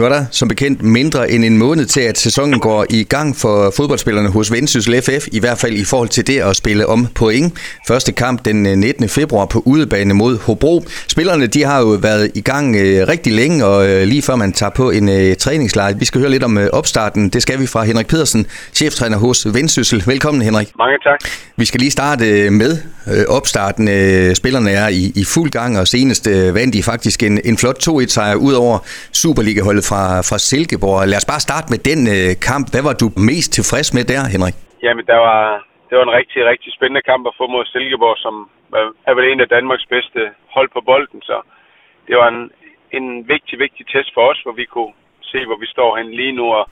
Nu er der som bekendt mindre end en måned til, at sæsonen går i gang for fodboldspillerne hos Vendsyssel FF, i hvert fald i forhold til det at spille om point. Første kamp den 19. februar på udebane mod Hobro. Spillerne de har jo været i gang øh, rigtig længe, og øh, lige før man tager på en øh, træningslejr. Vi skal høre lidt om øh, opstarten. Det skal vi fra Henrik Pedersen, cheftræner hos Vendsyssel. Velkommen Henrik. Mange tak. Vi skal lige starte øh, med øh, opstarten. Øh, spillerne er i, i fuld gang, og senest øh, vandt de faktisk en, en flot 2-1-sejr ud over Superliga-holdet fra, fra Silkeborg. Lad os bare starte med den øh, kamp. Hvad var du mest tilfreds med der, Henrik? Jamen, der var, det var en rigtig, rigtig spændende kamp at få mod Silkeborg, som er vel en af Danmarks bedste hold på bolden. Så det var en, en vigtig, vigtig test for os, hvor vi kunne se, hvor vi står hen lige nu. Og,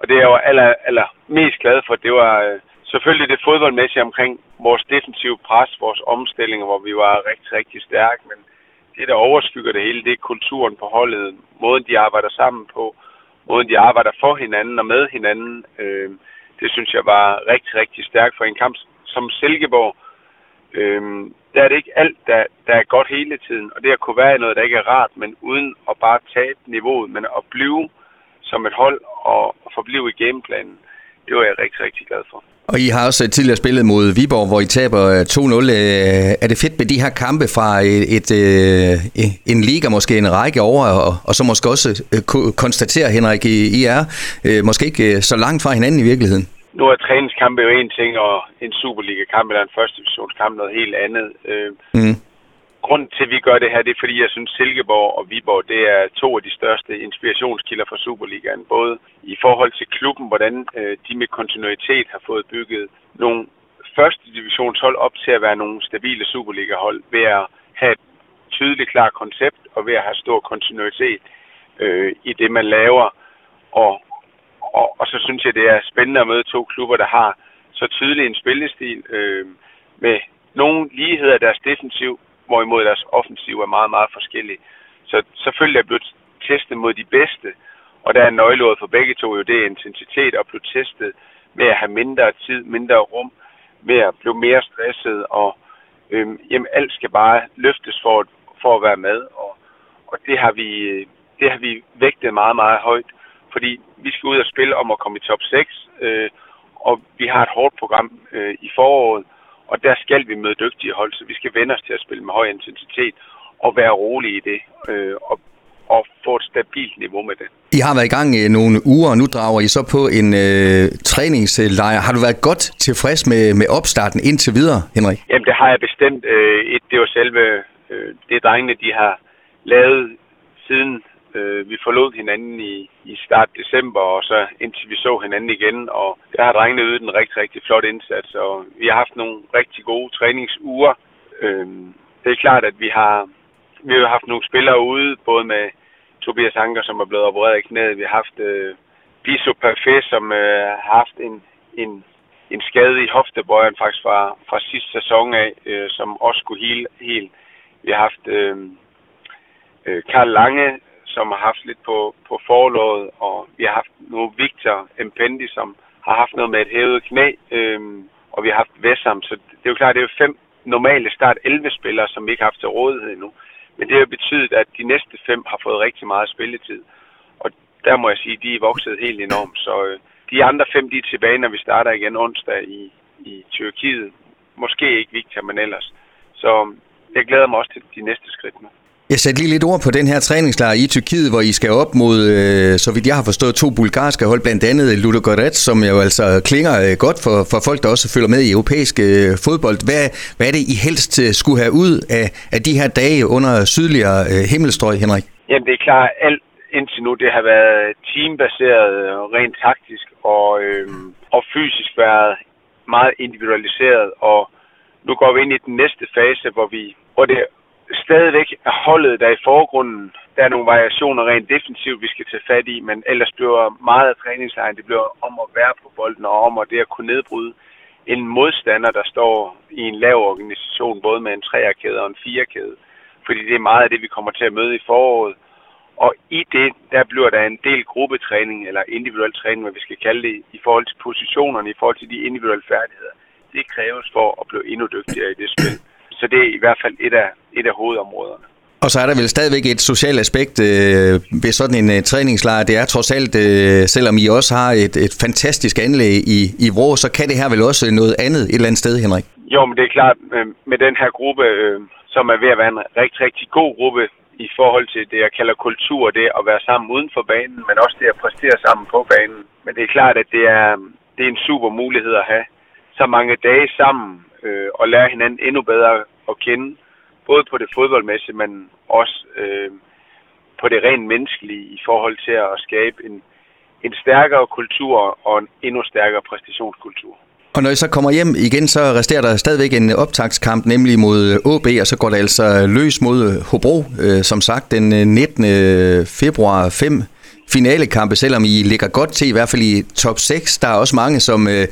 og det er jo aller, aller mest glad for, det var øh, selvfølgelig det fodboldmæssige omkring vores defensive pres, vores omstillinger, hvor vi var rigtig, rigtig stærke. Men det, der overskygger det hele, det er kulturen på holdet, måden de arbejder sammen på, måden de arbejder for hinanden og med hinanden. Øh, det synes jeg var rigtig, rigtig stærkt for en kamp som Silkeborg. Øh, der er det ikke alt, der, der er godt hele tiden, og det at kunne være noget, der ikke er rart, men uden at bare tabe niveauet, men at blive som et hold og forblive i gameplanen, det var jeg rigtig, rigtig glad for. Og I har også tidligere spillet mod Viborg, hvor I taber 2-0. Øh, er det fedt med de her kampe fra et, et, øh, en liga, måske en række over, og, og så måske også øh, konstatere, Henrik, I er måske ikke så langt fra hinanden i virkeligheden? Nu er træningskampe jo en ting, og en Superliga-kamp eller en første divisionskamp noget helt andet. Mm grund til, at vi gør det her, det er, fordi jeg synes, Silkeborg og Viborg, det er to af de største inspirationskilder for Superligaen. Både i forhold til klubben, hvordan øh, de med kontinuitet har fået bygget nogle første divisionshold op til at være nogle stabile Superliga-hold ved at have et tydeligt klart koncept og ved at have stor kontinuitet øh, i det, man laver. Og, og, og så synes jeg, det er spændende at møde to klubber, der har så tydelig en spillestil øh, med nogle ligheder af deres defensiv, hvorimod deres offensiv er meget, meget forskellig. Så selvfølgelig er blevet testet mod de bedste, og der er nøgleordet for begge to jo, det er intensitet og blive testet med at have mindre tid, mindre rum, med at blive mere stresset, og øhm, jamen, alt skal bare løftes for, for at være med, og, og det, har vi, det har vi vægtet meget, meget højt, fordi vi skal ud og spille om at komme i top 6, øh, og vi har et hårdt program øh, i foråret, og der skal vi møde dygtige hold, så vi skal vende os til at spille med høj intensitet og være rolige i det. Øh, og og få et stabilt niveau med det. I har været i gang i nogle uger, og nu drager I så på en øh, træningslejr. Har du været godt tilfreds med, med opstarten indtil videre, Henrik? Jamen, det har jeg bestemt. Øh, et, det var selve øh, det, drengene de har lavet siden Øh, vi forlod hinanden i, i start december, og så indtil vi så hinanden igen, og der har drengene ydet en rigtig, rigtig flot indsats, og vi har haft nogle rigtig gode træningsuger. Øh, det er klart, at vi har, vi har haft nogle spillere ude, både med Tobias Anker, som er blevet opereret i knæet. Vi har haft øh, Biso Parfait, som øh, har haft en, en, en skade i hoftebøjeren faktisk fra, fra sidste sæson af, øh, som også skulle hele helt. Vi har haft øh, øh, Karl Lange, som har haft lidt på, på forlovet, og vi har haft nu Victor Empendi, som har haft noget med et hævet knæ, øhm, og vi har haft Vessam, så det er jo klart, det er jo fem normale start 11 spillere, som vi ikke har haft til rådighed endnu. Men det har betydet, at de næste fem har fået rigtig meget spilletid. Og der må jeg sige, at de er vokset helt enormt. Så øh, de andre fem, de er tilbage, når vi starter igen onsdag i, i Tyrkiet. Måske ikke Victor, men ellers. Så øhm, jeg glæder mig også til de næste skridt nu. Jeg satte lige lidt ord på den her træningslejr i Tyrkiet, hvor I skal op mod, øh, så vidt jeg har forstået, to bulgarske hold, blandt andet Ludogorets, som jo altså klinger øh, godt for, for folk, der også følger med i europæisk øh, fodbold. Hvad, hvad er det, I helst øh, skulle have ud af, af de her dage under sydligere øh, himmelstrøg, Henrik? Jamen det er klart, alt indtil nu, det har været teambaseret, øh, rent taktisk og, øh, og fysisk været meget individualiseret, og nu går vi ind i den næste fase, hvor vi hvor det stadigvæk er holdet der i forgrunden. Der er nogle variationer rent defensivt, vi skal tage fat i, men ellers bliver meget af træningslejen, det bliver om at være på bolden og om at det at kunne nedbryde en modstander, der står i en lav organisation, både med en træerkæde og en firekæde. Fordi det er meget af det, vi kommer til at møde i foråret. Og i det, der bliver der en del gruppetræning, eller individuel træning, hvad vi skal kalde det, i forhold til positionerne, i forhold til de individuelle færdigheder. Det kræves for at blive endnu dygtigere i det spil. Så det er i hvert fald et af, et af hovedområderne. Og så er der vel stadigvæk et socialt aspekt øh, ved sådan en uh, træningslejr. Det er trods alt, øh, selvom I også har et, et fantastisk anlæg i, i Vrå, så kan det her vel også noget andet et eller andet sted, Henrik? Jo, men det er klart, øh, med den her gruppe, øh, som er ved at være en rigtig, rigtig god gruppe i forhold til det, jeg kalder kultur, det at være sammen uden for banen, men også det at præstere sammen på banen. Men det er klart, at det er, det er en super mulighed at have så mange dage sammen øh, og lære hinanden endnu bedre at kende både på det fodboldmæssige, men også øh, på det rent menneskelige i forhold til at skabe en, en stærkere kultur og en endnu stærkere præstationskultur. Og når I så kommer hjem igen, så resterer der stadigvæk en optagskamp, nemlig mod øh, AB, og så går det altså løs mod øh, Hobro, øh, som sagt den øh, 19. Februar 5 finalekampe, selvom I ligger godt til, i hvert fald i top 6. Der er også mange, som, øh,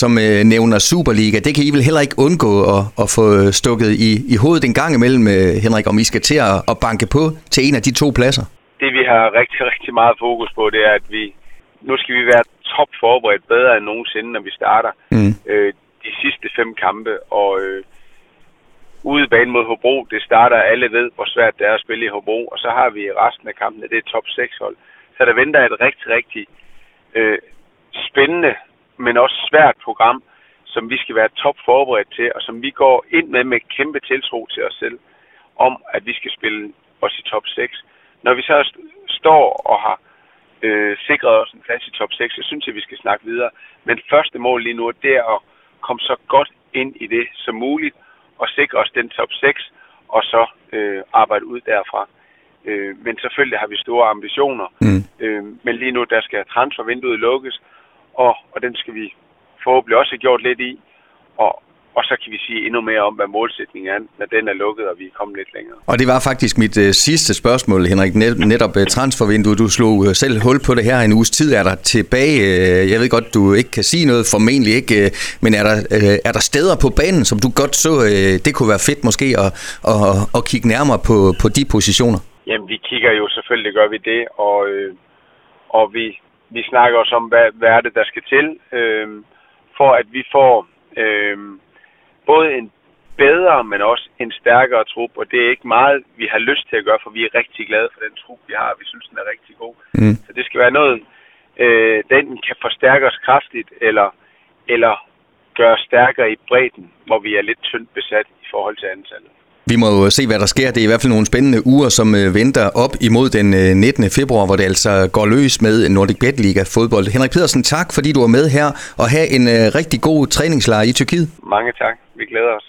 som øh, nævner Superliga. Det kan I vel heller ikke undgå at, at få stukket i, i hovedet en gang imellem, øh, Henrik, om I skal til at, at banke på til en af de to pladser. Det vi har rigtig, rigtig meget fokus på, det er, at vi nu skal vi være top forberedt bedre end nogensinde, når vi starter mm. øh, de sidste fem kampe. Og øh, ude bane mod Hobro, det starter alle ved, hvor svært det er at spille i Hobro. Og så har vi resten af kampene, det er top 6 hold. Så der venter et rigtig, rigtig øh, spændende, men også svært program, som vi skal være top forberedt til, og som vi går ind med med kæmpe tiltro til os selv, om at vi skal spille os i top 6. Når vi så står og har øh, sikret os en plads i top 6, så synes jeg, vi skal snakke videre. Men første mål lige nu, det er at komme så godt ind i det som muligt, og sikre os den top 6, og så øh, arbejde ud derfra. Øh, men selvfølgelig har vi store ambitioner. Mm. Øh, men lige nu, der skal transfervinduet lukkes, og, og den skal vi forhåbentlig også have gjort lidt i. Og, og så kan vi sige endnu mere om, hvad målsætningen er, når den er lukket, og vi er kommet lidt længere. Og det var faktisk mit uh, sidste spørgsmål, Henrik. Net, netop uh, transfervinduet. Du slog uh, selv hul på det her en uges tid. Er der tilbage? Uh, jeg ved godt, du ikke kan sige noget, formentlig ikke. Uh, men er der, uh, er der steder på banen, som du godt så, uh, det kunne være fedt måske at, at, at kigge nærmere på, på de positioner? Jamen, vi kigger jo selvfølgelig, gør vi det, og, øh, og vi, vi snakker også om, hvad, hvad er det, der skal til, øh, for at vi får øh, både en bedre, men også en stærkere trup, og det er ikke meget, vi har lyst til at gøre, for vi er rigtig glade for den trup, vi har, vi synes, den er rigtig god. Mm. Så det skal være noget, øh, den kan forstærke os kraftigt, eller, eller gøre stærkere i bredden, hvor vi er lidt tyndt besat i forhold til antallet. Vi må jo se, hvad der sker. Det er i hvert fald nogle spændende uger, som øh, venter op imod den øh, 19. Februar, hvor det altså går løs med Nordic Bet Liga fodbold. Henrik Pedersen, tak fordi du er med her, og have en øh, rigtig god træningslejr i Tyrkiet. Mange tak. Vi glæder os.